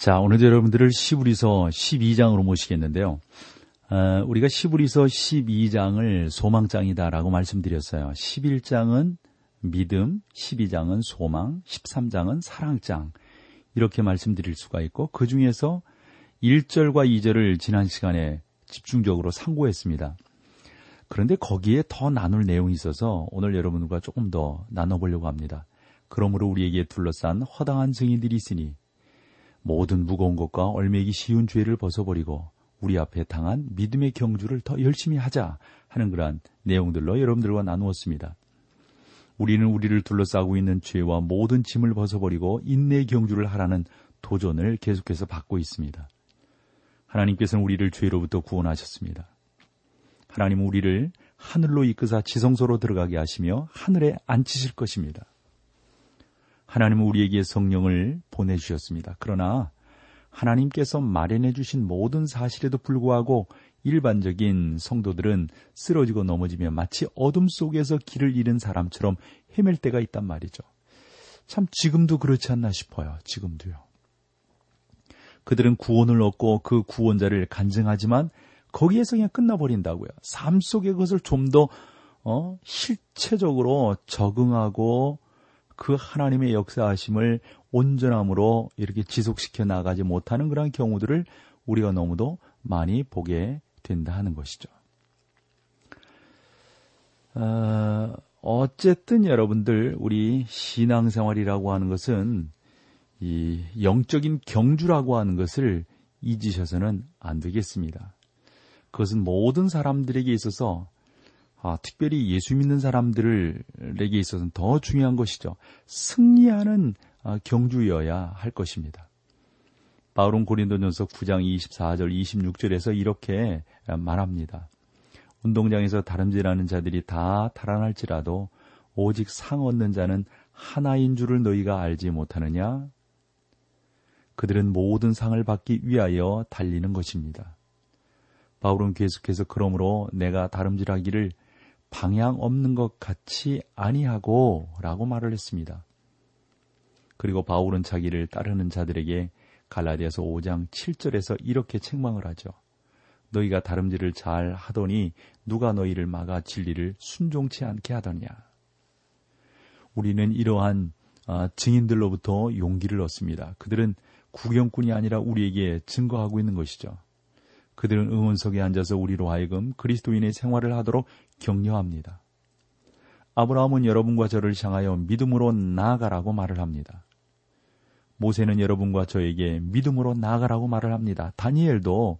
자, 오늘도 여러분들을 시부리서 12장으로 모시겠는데요. 어, 우리가 시부리서 12장을 소망장이다라고 말씀드렸어요. 11장은 믿음, 12장은 소망, 13장은 사랑장. 이렇게 말씀드릴 수가 있고, 그 중에서 1절과 2절을 지난 시간에 집중적으로 상고했습니다. 그런데 거기에 더 나눌 내용이 있어서 오늘 여러분과 조금 더 나눠보려고 합니다. 그러므로 우리에게 둘러싼 허당한 증인들이 있으니 모든 무거운 것과 얼매기 쉬운 죄를 벗어버리고 우리 앞에 당한 믿음의 경주를 더 열심히 하자 하는 그러한 내용들로 여러분들과 나누었습니다. 우리는 우리를 둘러싸고 있는 죄와 모든 짐을 벗어버리고 인내의 경주를 하라는 도전을 계속해서 받고 있습니다. 하나님께서는 우리를 죄로부터 구원하셨습니다. 하나님은 우리를 하늘로 이끄사 지성소로 들어가게 하시며 하늘에 앉히실 것입니다. 하나님은 우리에게 성령을 보내주셨습니다. 그러나 하나님께서 마련해 주신 모든 사실에도 불구하고 일반적인 성도들은 쓰러지고 넘어지며 마치 어둠 속에서 길을 잃은 사람처럼 헤맬 때가 있단 말이죠. 참 지금도 그렇지 않나 싶어요. 지금도요. 그들은 구원을 얻고 그 구원자를 간증하지만 거기에서 그냥 끝나버린다고요. 삶 속의 것을 좀더 어, 실체적으로 적응하고 그 하나님의 역사하심을 온전함으로 이렇게 지속시켜 나가지 못하는 그런 경우들을 우리가 너무도 많이 보게 된다 하는 것이죠. 어, 어쨌든 여러분들 우리 신앙생활이라고 하는 것은 이 영적인 경주라고 하는 것을 잊으셔서는 안 되겠습니다. 그것은 모든 사람들에게 있어서 아, 특별히 예수 믿는 사람들에게 있어서는 더 중요한 것이죠. 승리하는 아, 경주여야 할 것입니다. 바울은 고린도전서 9장 24절 26절에서 이렇게 말합니다. 운동장에서 다름질하는 자들이 다 달아날지라도 오직 상 얻는 자는 하나인 줄을 너희가 알지 못하느냐? 그들은 모든 상을 받기 위하여 달리는 것입니다. 바울은 계속해서 그러므로 내가 다름질하기를 방향 없는 것 같이 아니하고 라고 말을 했습니다. 그리고 바울은 자기를 따르는 자들에게 갈라디아서 5장 7절에서 이렇게 책망을 하죠. 너희가 다름질을 잘 하더니 누가 너희를 막아 진리를 순종치 않게 하더냐. 우리는 이러한 아, 증인들로부터 용기를 얻습니다. 그들은 구경꾼이 아니라 우리에게 증거하고 있는 것이죠. 그들은 응원석에 앉아서 우리로 하여금 그리스도인의 생활을 하도록 격려합니다. 아브라함은 여러분과 저를 향하여 믿음으로 나아가라고 말을 합니다. 모세는 여러분과 저에게 믿음으로 나아가라고 말을 합니다. 다니엘도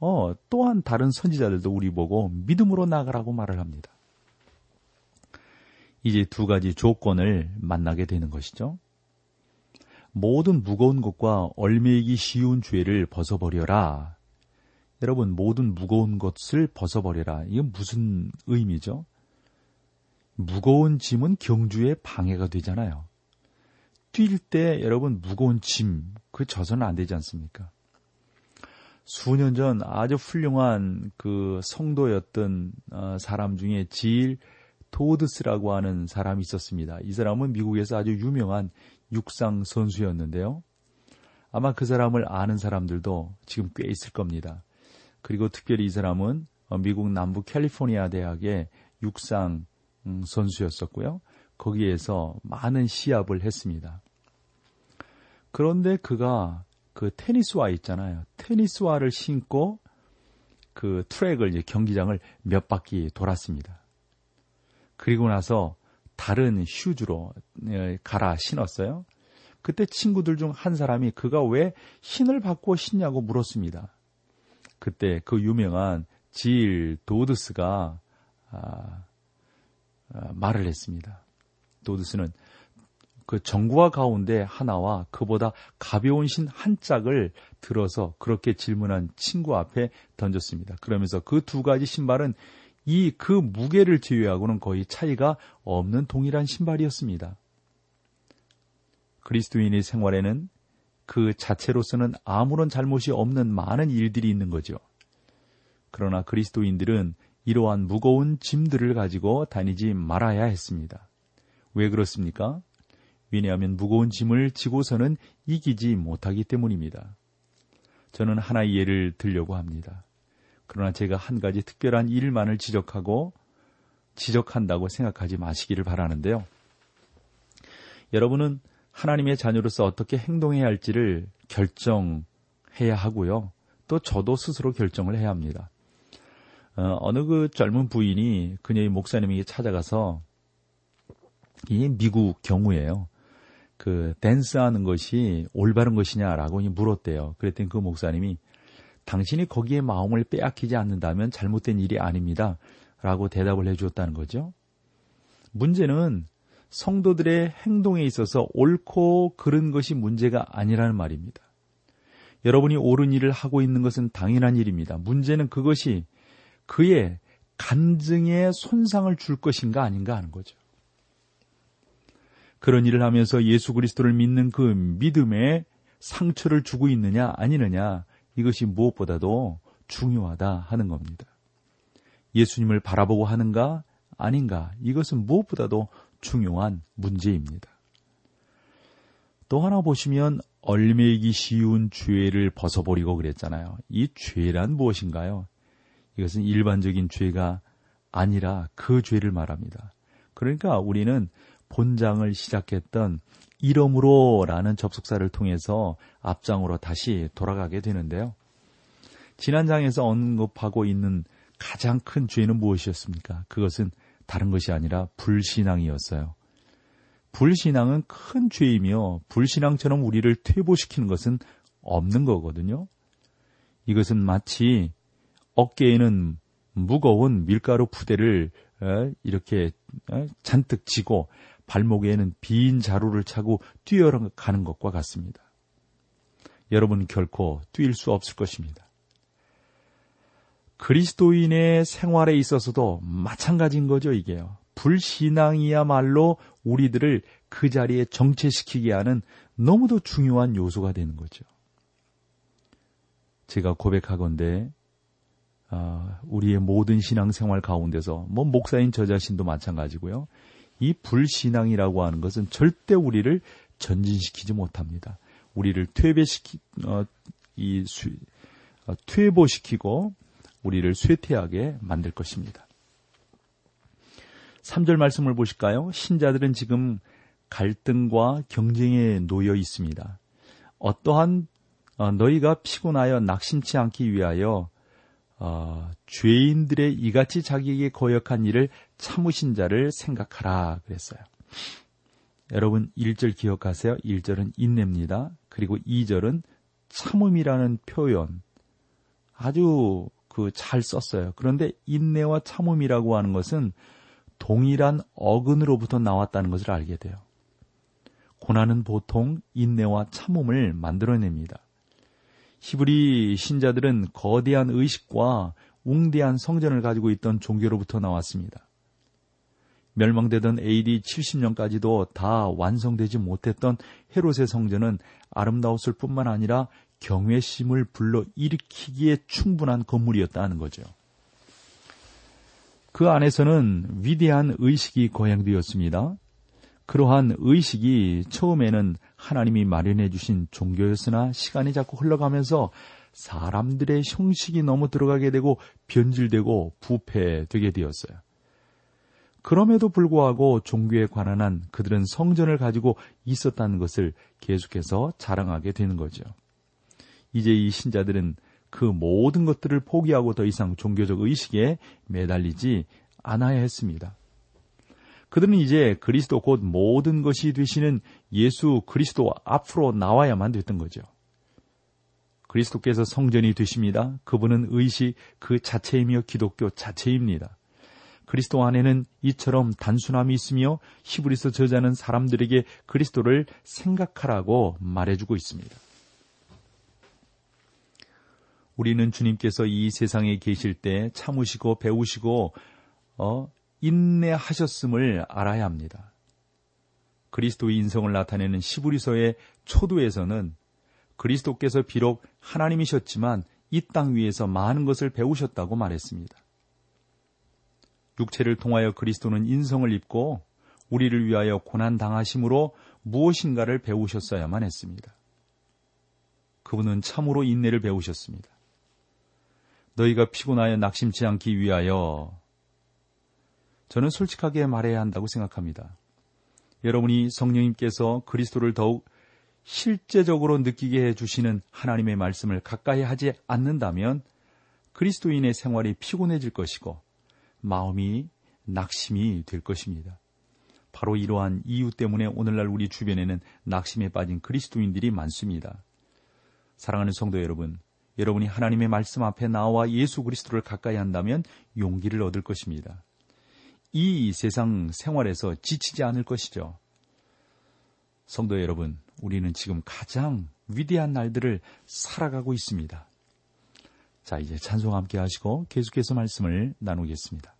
어, 또한 다른 선지자들도 우리 보고 믿음으로 나아가라고 말을 합니다. 이제 두 가지 조건을 만나게 되는 것이죠. 모든 무거운 것과 얼매이기 쉬운 죄를 벗어버려라. 여러분 모든 무거운 것을 벗어버려라. 이건 무슨 의미죠? 무거운 짐은 경주에 방해가 되잖아요. 뛸 때 여러분 무거운 짐, 그 져서는 안 되지 않습니까? 수년 전 아주 훌륭한 그 성도였던 어, 사람 중에 질 도드스라고 하는 사람이 있었습니다. 이 사람은 미국에서 아주 유명한 육상 선수였는데요. 아마 그 사람을 아는 사람들도 지금 꽤 있을 겁니다. 그리고 특별히 이 사람은 어, 미국 남부 캘리포니아 대학의 육상 음, 선수였었고요. 거기에서 많은 시합을 했습니다. 그런데 그가 그 테니스화 있잖아요. 테니스화를 신고 그 트랙을 경기장을 몇 바퀴 돌았습니다. 그리고 나서 다른 슈즈로 예, 갈아 신었어요. 그때 친구들 중 한 사람이 그가 왜 신을 바꾸어 신냐고 물었습니다. 그때 그 유명한 질 도드스가 아, 아, 말을 했습니다. 도드스는 그 정구와 가운데 하나와 그보다 가벼운 신 한 짝을 들어서 그렇게 질문한 친구 앞에 던졌습니다. 그러면서 그 두 가지 신발은 이 그 무게를 제외하고는 거의 차이가 없는 동일한 신발이었습니다. 그리스도인의 생활에는 그 자체로서는 아무런 잘못이 없는 많은 일들이 있는 거죠. 그러나 그리스도인들은 이러한 무거운 짐들을 가지고 다니지 말아야 했습니다. 왜 그렇습니까? 왜냐하면 무거운 짐을 지고서는 이기지 못하기 때문입니다. 저는 하나의 예를 들려고 합니다. 그러나 제가 한 가지 특별한 일만을 지적하고 지적한다고 생각하지 마시기를 바라는데요. 여러분은 하나님의 자녀로서 어떻게 행동해야 할지를 결정해야 하고요. 또 저도 스스로 결정을 해야 합니다. 어, 느그 젊은 부인이 그녀의 목사님에게 찾아가서 이 미국 경우에요. 그 댄스하는 것이 올바른 것이냐라고 물었대요. 그랬더니 그 목사님이 당신이 거기에 마음을 빼앗기지 않는다면 잘못된 일이 아닙니다. 라고 대답을 해주었다는 거죠. 문제는 성도들의 행동에 있어서 옳고 그른 것이 문제가 아니라는 말입니다. 여러분이 옳은 일을 하고 있는 것은 당연한 일입니다. 문제는 그것이 그의 간증에 손상을 줄 것인가 아닌가 하는 거죠. 그런 일을 하면서 예수 그리스도를 믿는 그 믿음에 상처를 주고 있느냐 아니느냐 이것이 무엇보다도 중요하다 하는 겁니다. 예수님을 바라보고 하는가 아닌가 이것은 무엇보다도 중요한 문제입니다. 또 하나 보시면 얼매기 쉬운 죄를 벗어버리고 그랬잖아요. 이 죄란 무엇인가요? 이것은 일반적인 죄가 아니라 그 죄를 말합니다. 그러니까 우리는 본장을 시작했던 이름으로 라는 접속사를 통해서 앞장으로 다시 돌아가게 되는데요. 지난 장에서 언급하고 있는 가장 큰 죄는 무엇이었습니까? 그것은 다른 것이 아니라 불신앙이었어요. 불신앙은 큰 죄이며 불신앙처럼 우리를 퇴보시키는 것은 없는 거거든요. 이것은 마치 어깨에는 무거운 밀가루 푸대를 이렇게 잔뜩 지고 발목에는 빈 자루를 차고 뛰어가는 것과 같습니다. 여러분 결코 뛸 수 없을 것입니다. 그리스도인의 생활에 있어서도 마찬가지인 거죠, 이게요. 불신앙이야말로 우리들을 그 자리에 정체시키게 하는 너무도 중요한 요소가 되는 거죠. 제가 고백하건대 아, 우리의 모든 신앙생활 가운데서 뭐 목사인 저 자신도 마찬가지고요. 이 불신앙이라고 하는 것은 절대 우리를 전진시키지 못합니다. 우리를 퇴배시키, 어, 이 수, 어, 퇴보시키고 우리를 쇠퇴하게 만들 것입니다. 3절 말씀을 보실까요? 신자들은 지금 갈등과 경쟁에 놓여 있습니다. 어떠한 어, 너희가 피곤하여 낙심치 않기 위하여 어, 죄인들의 이같이 자기에게 거역한 일을 참으신 자를 생각하라 그랬어요. 여러분 1절 기억하세요. 1절은 인내입니다. 그리고 2절은 참음이라는 표현 아주 그 잘 썼어요. 그런데 인내와 참음이라고 하는 것은 동일한 어근으로부터 나왔다는 것을 알게 돼요. 고난은 보통 인내와 참음을 만들어냅니다. 히브리 신자들은 거대한 의식과 웅대한 성전을 가지고 있던 종교로부터 나왔습니다. 멸망되던 AD 70년까지도 다 완성되지 못했던 헤롯의 성전은 아름다웠을 뿐만 아니라 경외심을 불러 일으키기에 충분한 건물이었다는 거죠. 그 안에서는 위대한 의식이 거행되었습니다. 그러한 의식이 처음에는 하나님이 마련해 주신 종교였으나 시간이 자꾸 흘러가면서 사람들의 형식이 너무 들어가게 되고 변질되고 부패되게 되었어요. 그럼에도 불구하고 종교에 관한 한 그들은 성전을 가지고 있었다는 것을 계속해서 자랑하게 되는 거죠. 이제 이 신자들은 그 모든 것들을 포기하고 더 이상 종교적 의식에 매달리지 않아야 했습니다. 그들은 이제 그리스도 곧 모든 것이 되시는 예수 그리스도 앞으로 나와야만 됐던 거죠. 그리스도께서 성전이 되십니다. 그분은 의식 그 자체이며 기독교 자체입니다. 그리스도 안에는 이처럼 단순함이 있으며 히브리서 저자는 사람들에게 그리스도를 생각하라고 말해주고 있습니다. 우리는 주님께서 이 세상에 계실 때 참으시고 배우시고 어, 인내하셨음을 알아야 합니다. 그리스도의 인성을 나타내는 시브리서의 초도에서는 그리스도께서 비록 하나님이셨지만 이 땅 위에서 많은 것을 배우셨다고 말했습니다. 육체를 통하여 그리스도는 인성을 입고 우리를 위하여 고난 당하심으로 무엇인가를 배우셨어야만 했습니다. 그분은 참으로 인내를 배우셨습니다. 너희가 피곤하여 낙심치 않기 위하여 저는 솔직하게 말해야 한다고 생각합니다. 여러분이 성령님께서 그리스도를 더욱 실제적으로 느끼게 해주시는 하나님의 말씀을 가까이 하지 않는다면 그리스도인의 생활이 피곤해질 것이고 마음이 낙심이 될 것입니다. 바로 이러한 이유 때문에 오늘날 우리 주변에는 낙심에 빠진 그리스도인들이 많습니다. 사랑하는 성도 여러분, 여러분이 하나님의 말씀 앞에 나와 예수 그리스도를 가까이 한다면 용기를 얻을 것입니다. 이 세상 생활에서 지치지 않을 것이죠. 성도 여러분, 우리는 지금 가장 위대한 날들을 살아가고 있습니다. 자, 이제 찬송 함께 하시고 계속해서 말씀을 나누겠습니다.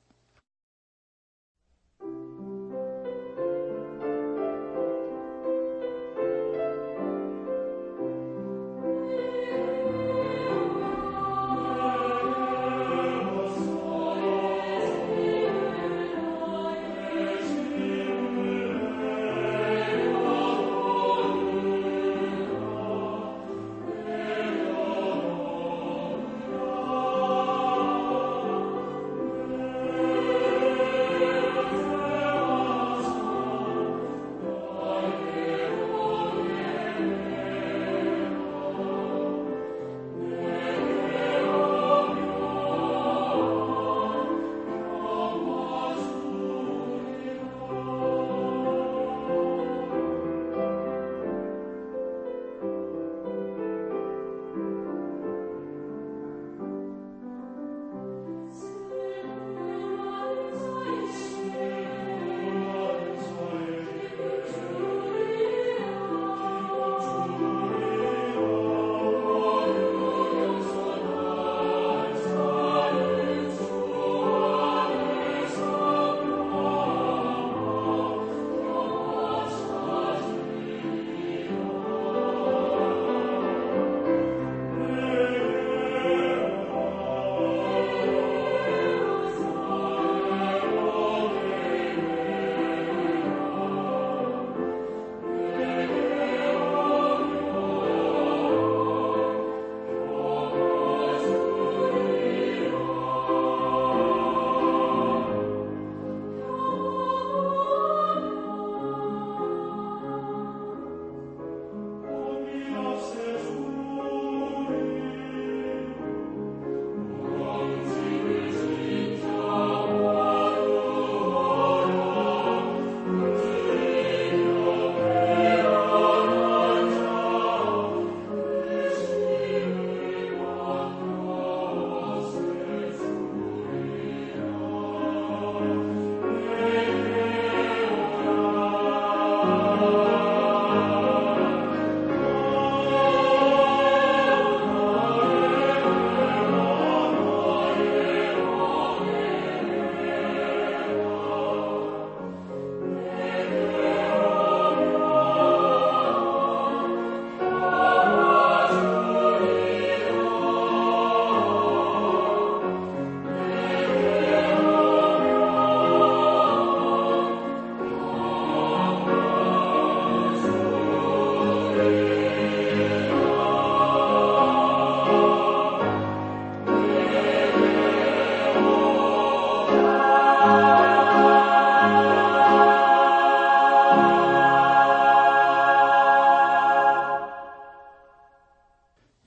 Lord.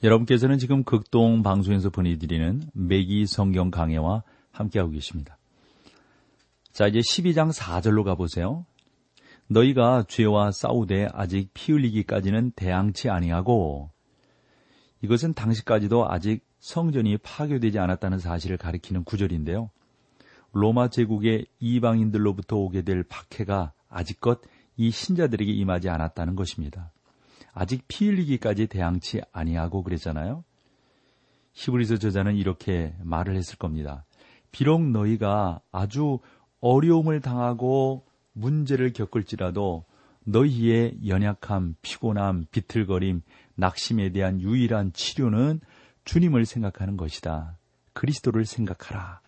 여러분께서는 지금 극동 방송에서 보내드리는 매기 성경 강해와 함께하고 계십니다. 자, 이제 12장 4절로 가보세요. 너희가 죄와 싸우되 아직 피 흘리기까지는 대항치 아니하고 이것은 당시까지도 아직 성전이 파괴되지 않았다는 사실을 가리키는 구절인데요. 로마 제국의 이방인들로부터 오게 될 박해가 아직껏 이 신자들에게 임하지 않았다는 것입니다. 아직 피 흘리기까지 대항치 아니하고 그랬잖아요. 히브리서 저자는 이렇게 말을 했을 겁니다. 비록 너희가 아주 어려움을 당하고 문제를 겪을지라도 너희의 연약함, 피곤함, 비틀거림, 낙심에 대한 유일한 치료는 주님을 생각하는 것이다. 그리스도를 생각하라.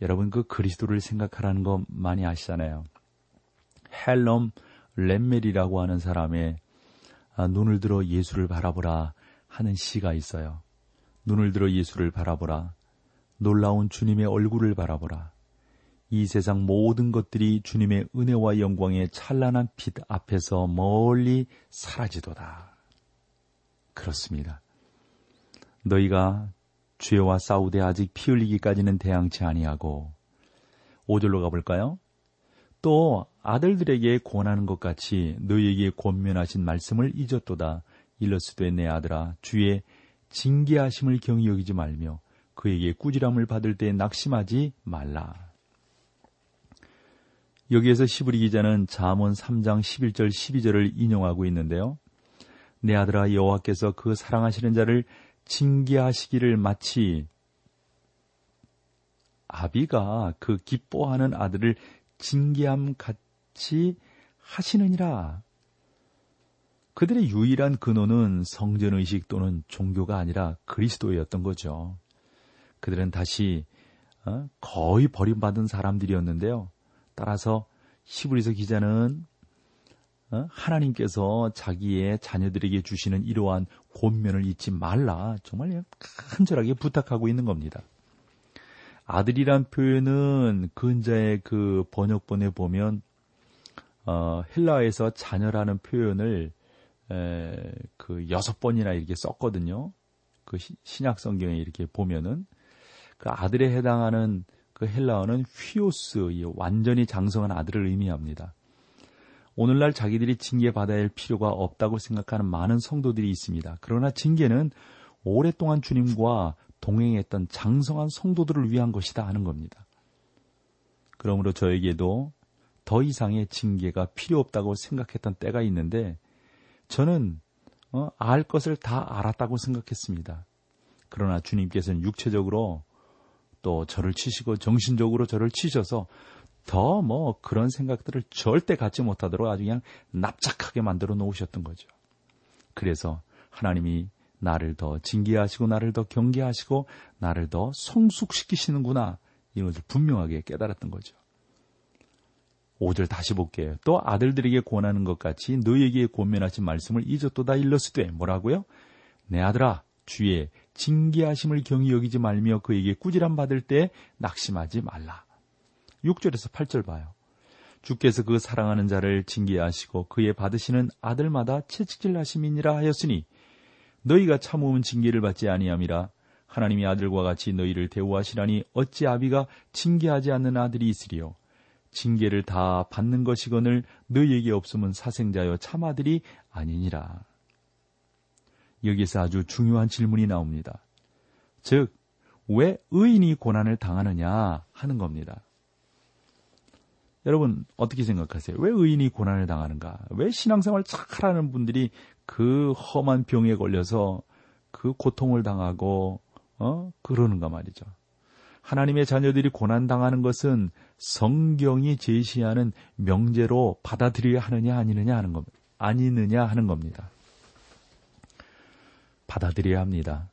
여러분 그 그리스도를 생각하라는 거 많이 아시잖아요. 헬럼 렘멜이라고 하는 사람의 아, 눈을 들어 예수를 바라보라 하는 시가 있어요. 눈을 들어 예수를 바라보라. 놀라운 주님의 얼굴을 바라보라. 이 세상 모든 것들이 주님의 은혜와 영광의 찬란한 빛 앞에서 멀리 사라지도다. 그렇습니다. 너희가 죄와 싸우되 아직 피 흘리기까지는 대항치 아니하고 5절로 가볼까요? 또 아들들에게 권하는 것 같이 너희에게 권면하신 말씀을 잊었도다. 일러스되 내 아들아 주의 징계하심을 경히 여기지 말며 그에게 꾸지람을 받을 때 낙심하지 말라. 여기에서 시브리 기자는 잠언 3장 11절 12절을 인용하고 있는데요. 내 아들아 여호와께서 그 사랑하시는 자를 징계하시기를 마치 아비가 그 기뻐하는 아들을 징계함 같 이 하시느니라. 그들의 유일한 근원은 성전의식 또는 종교가 아니라 그리스도였던 거죠. 그들은 다시 어, 거의 버림받은 사람들이었는데요. 따라서 시브리서 기자는 어, 하나님께서 자기의 자녀들에게 주시는 이러한 권면을 잊지 말라 정말 간절하게 부탁하고 있는 겁니다. 아들이란 표현은 근자의 그 번역본에 보면 어, 헬라에서 자녀라는 표현을 에, 그 여섯 번이나 이렇게 썼거든요. 그 신약 성경에 이렇게 보면은 그 아들에 해당하는 그 헬라어는 휘오스, 완전히 장성한 아들을 의미합니다. 오늘날 자기들이 징계받아야 할 필요가 없다고 생각하는 많은 성도들이 있습니다. 그러나 징계는 오랫동안 주님과 동행했던 장성한 성도들을 위한 것이다 하는 겁니다. 그러므로 저에게도 더 이상의 징계가 필요 없다고 생각했던 때가 있는데 저는 어, 알 것을 다 알았다고 생각했습니다. 그러나 주님께서는 육체적으로 또 저를 치시고 정신적으로 저를 치셔서 더 뭐 그런 생각들을 절대 갖지 못하도록 아주 그냥 납작하게 만들어 놓으셨던 거죠. 그래서 하나님이 나를 더 징계하시고 나를 더 경계하시고 나를 더 성숙시키시는구나 이런 것을 분명하게 깨달았던 거죠. 5절 다시 볼게요. 또 아들들에게 권하는 것 같이 너에게 권면하신 말씀을 잊었도다 일러스되 뭐라고요? 내 아들아 주의 징계하심을 경히 여기지 말며 그에게 꾸지람 받을 때 낙심하지 말라. 6절에서 8절 봐요. 주께서 그 사랑하는 자를 징계하시고 그의 받으시는 아들마다 채찍질 하심이니라 하였으니 너희가 참으면 징계를 받지 아니함이라 하나님이 아들과 같이 너희를 대우하시라니 어찌 아비가 징계하지 않는 아들이 있으리요 징계를 다 받는 것이거늘 너희에게 없으면 사생자여 참아들이 아니니라. 여기서 아주 중요한 질문이 나옵니다. 즉, 왜 의인이 고난을 당하느냐 하는 겁니다. 여러분, 어떻게 생각하세요? 왜 의인이 고난을 당하는가? 왜 신앙생활 착하라는 분들이 그 험한 병에 걸려서 그 고통을 당하고, 어? 그러는가 말이죠. 하나님의 자녀들이 고난당하는 것은 성경이 제시하는 명제로 받아들여야 하느냐 아니느냐 하는 겁니다. 아니느냐 하는 겁니다. 받아들여야 합니다.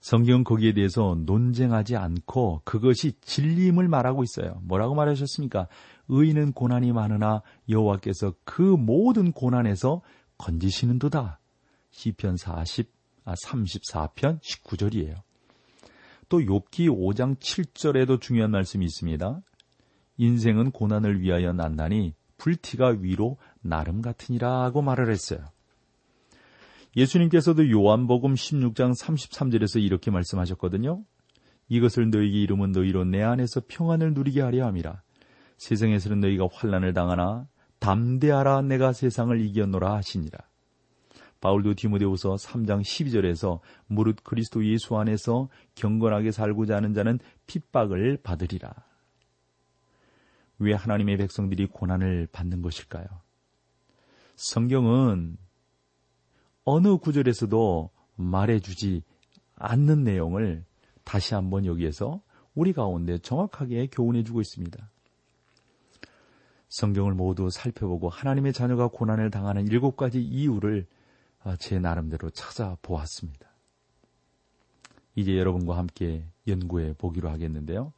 성경은 거기에 대해서 논쟁하지 않고 그것이 진리임을 말하고 있어요. 뭐라고 말하셨습니까? 의인은 고난이 많으나 여호와께서 그 모든 고난에서 건지시는도다. 시편 40, 아, 34편 19절이에요. 또 욥기 5장 7절에도 중요한 말씀이 있습니다. 인생은 고난을 위하여 난나니 불티가 위로 나름 같으니라고 말을 했어요. 예수님께서도 요한복음 16장 33절에서 이렇게 말씀하셨거든요. 이것을 너희에게 이름은 너희로 내 안에서 평안을 누리게 하려 함이라. 세상에서는 너희가 환란을 당하나 담대하라 내가 세상을 이겼노라 하시니라. 바울도 디모데후서 3장 12절에서 무릇 그리스도 예수 안에서 경건하게 살고자 하는 자는 핍박을 받으리라. 왜 하나님의 백성들이 고난을 받는 것일까요? 성경은 어느 구절에서도 말해주지 않는 내용을 다시 한번 여기에서 우리 가운데 정확하게 교훈해주고 있습니다. 성경을 모두 살펴보고 하나님의 자녀가 고난을 당하는 일곱 가지 이유를 아, 제 나름대로 찾아보았습니다. 이제 여러분과 함께 연구해 보기로 하겠는데요.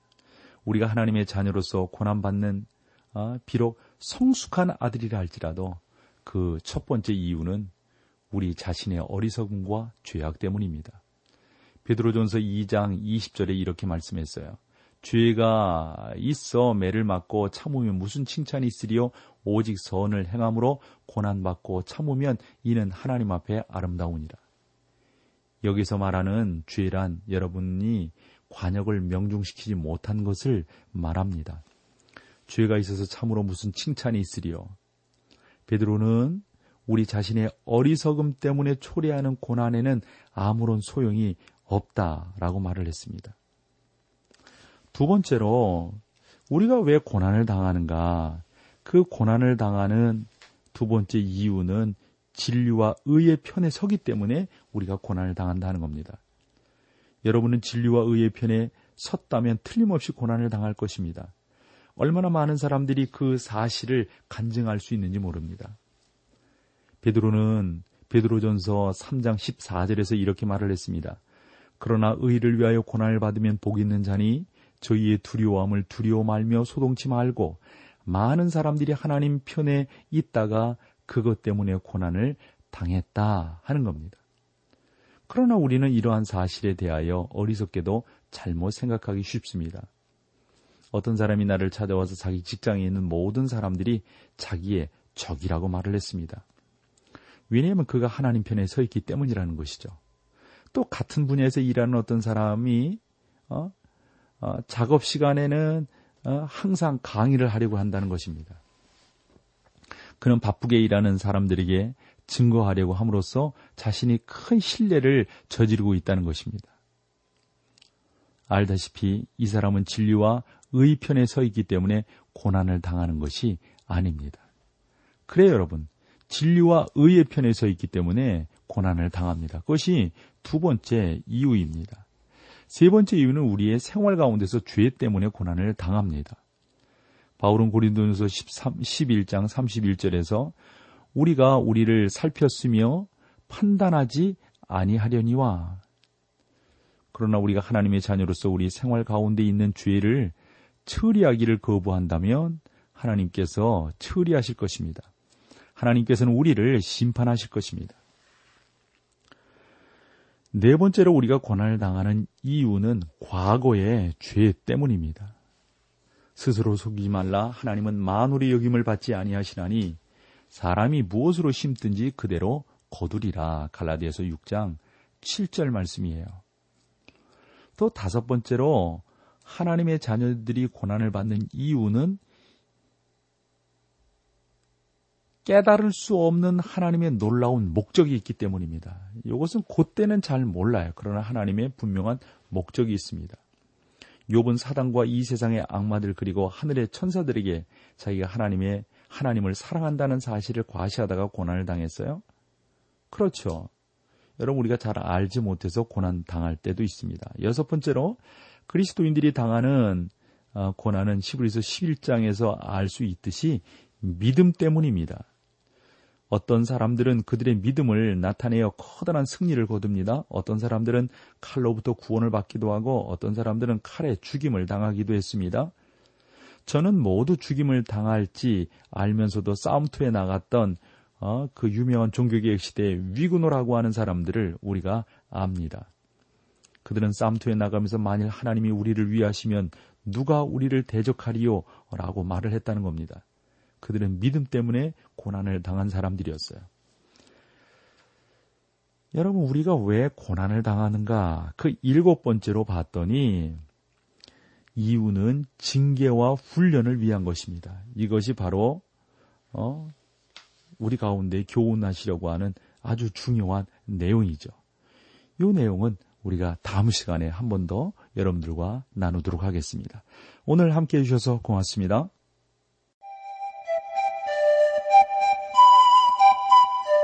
우리가 하나님의 자녀로서 고난받는 아, 비록 성숙한 아들이라 할지라도 그 첫 번째 이유는 우리 자신의 어리석음과 죄악 때문입니다. 베드로전서 2장 20절에 이렇게 말씀했어요. 죄가 있어 매를 맞고 참으면 무슨 칭찬이 있으리요 오직 선을 행함으로 고난받고 참으면 이는 하나님 앞에 아름다우니라. 여기서 말하는 죄란 여러분이 관역을 명중시키지 못한 것을 말합니다. 죄가 있어서 참으로 무슨 칭찬이 있으리요. 베드로는 우리 자신의 어리석음 때문에 초래하는 고난에는 아무런 소용이 없다라고 말을 했습니다. 두 번째로 우리가 왜 고난을 당하는가? 그 고난을 당하는 두 번째 이유는 진리와 의의 편에 서기 때문에 우리가 고난을 당한다는 겁니다. 여러분은 진리와 의의 편에 섰다면 틀림없이 고난을 당할 것입니다. 얼마나 많은 사람들이 그 사실을 간증할 수 있는지 모릅니다. 베드로는 베드로전서 3장 14절에서 이렇게 말을 했습니다. 그러나 의를 위하여 고난을 받으면 복 있는 자니 저희의 두려움을 두려워 말며 소동치 말고 많은 사람들이 하나님 편에 있다가 그것 때문에 고난을 당했다 하는 겁니다. 그러나 우리는 이러한 사실에 대하여 어리석게도 잘못 생각하기 쉽습니다. 어떤 사람이 나를 찾아와서 자기 직장에 있는 모든 사람들이 자기의 적이라고 말을 했습니다. 왜냐하면 그가 하나님 편에 서 있기 때문이라는 것이죠. 또 같은 분야에서 일하는 어떤 사람이 어? 어, 작업 시간에는 어, 항상 강의를 하려고 한다는 것입니다. 그는 바쁘게 일하는 사람들에게 증거하려고 함으로써 자신이 큰 신뢰를 저지르고 있다는 것입니다. 알다시피 이 사람은 진리와 의 편에 서 있기 때문에 고난을 당하는 것이 아닙니다. 그래요, 여러분. 진리와 의의 편에 서 있기 때문에 고난을 당합니다. 그것이 두 번째 이유입니다. 세 번째 이유는 우리의 생활 가운데서 죄 때문에 고난을 당합니다. 바울은 고린도전서 13, 11장 31절에서 우리가 우리를 살폈으며 판단하지 아니하려니와 그러나 우리가 하나님의 자녀로서 우리 생활 가운데 있는 죄를 처리하기를 거부한다면 하나님께서 처리하실 것입니다. 하나님께서는 우리를 심판하실 것입니다. 네 번째로 우리가 고난을 당하는 이유는 과거의 죄 때문입니다. 스스로 속이지 말라 하나님은 만물의 여김을 받지 아니하시나니 사람이 무엇으로 심든지 그대로 거두리라 갈라디아서 6장 7절 말씀이에요. 또 다섯 번째로 하나님의 자녀들이 고난을 받는 이유는 깨달을 수 없는 하나님의 놀라운 목적이 있기 때문입니다. 이것은 그때는 잘 몰라요. 그러나 하나님의 분명한 목적이 있습니다. 욥은 사단과 이 세상의 악마들 그리고 하늘의 천사들에게 자기가 하나님의 하나님을 사랑한다는 사실을 과시하다가 고난을 당했어요. 그렇죠. 여러분 우리가 잘 알지 못해서 고난 당할 때도 있습니다. 여섯 번째로 그리스도인들이 당하는 어, 고난은 시브리서 11장에서 알 수 있듯이 믿음 때문입니다. 어떤 사람들은 그들의 믿음을 나타내어 커다란 승리를 거둡니다. 어떤 사람들은 칼로부터 구원을 받기도 하고 어떤 사람들은 칼에 죽임을 당하기도 했습니다. 저는 모두 죽임을 당할지 알면서도 싸움터에 나갔던 어, 그 유명한 종교개혁 시대의 위구노라고 하는 사람들을 우리가 압니다. 그들은 싸움터에 나가면서 만일 하나님이 우리를 위하시면 누가 우리를 대적하리요? 라고 말을 했다는 겁니다. 그들은 믿음 때문에 고난을 당한 사람들이었어요. 여러분, 우리가 왜 고난을 당하는가? 그 일곱 번째로 봤더니, 이유는 징계와 훈련을 위한 것입니다. 이것이 바로, 어, 우리 가운데 교훈하시려고 하는 아주 중요한 내용이죠. 이 내용은 우리가 다음 시간에 한 번 더 여러분들과 나누도록 하겠습니다. 오늘 함께 해주셔서 고맙습니다.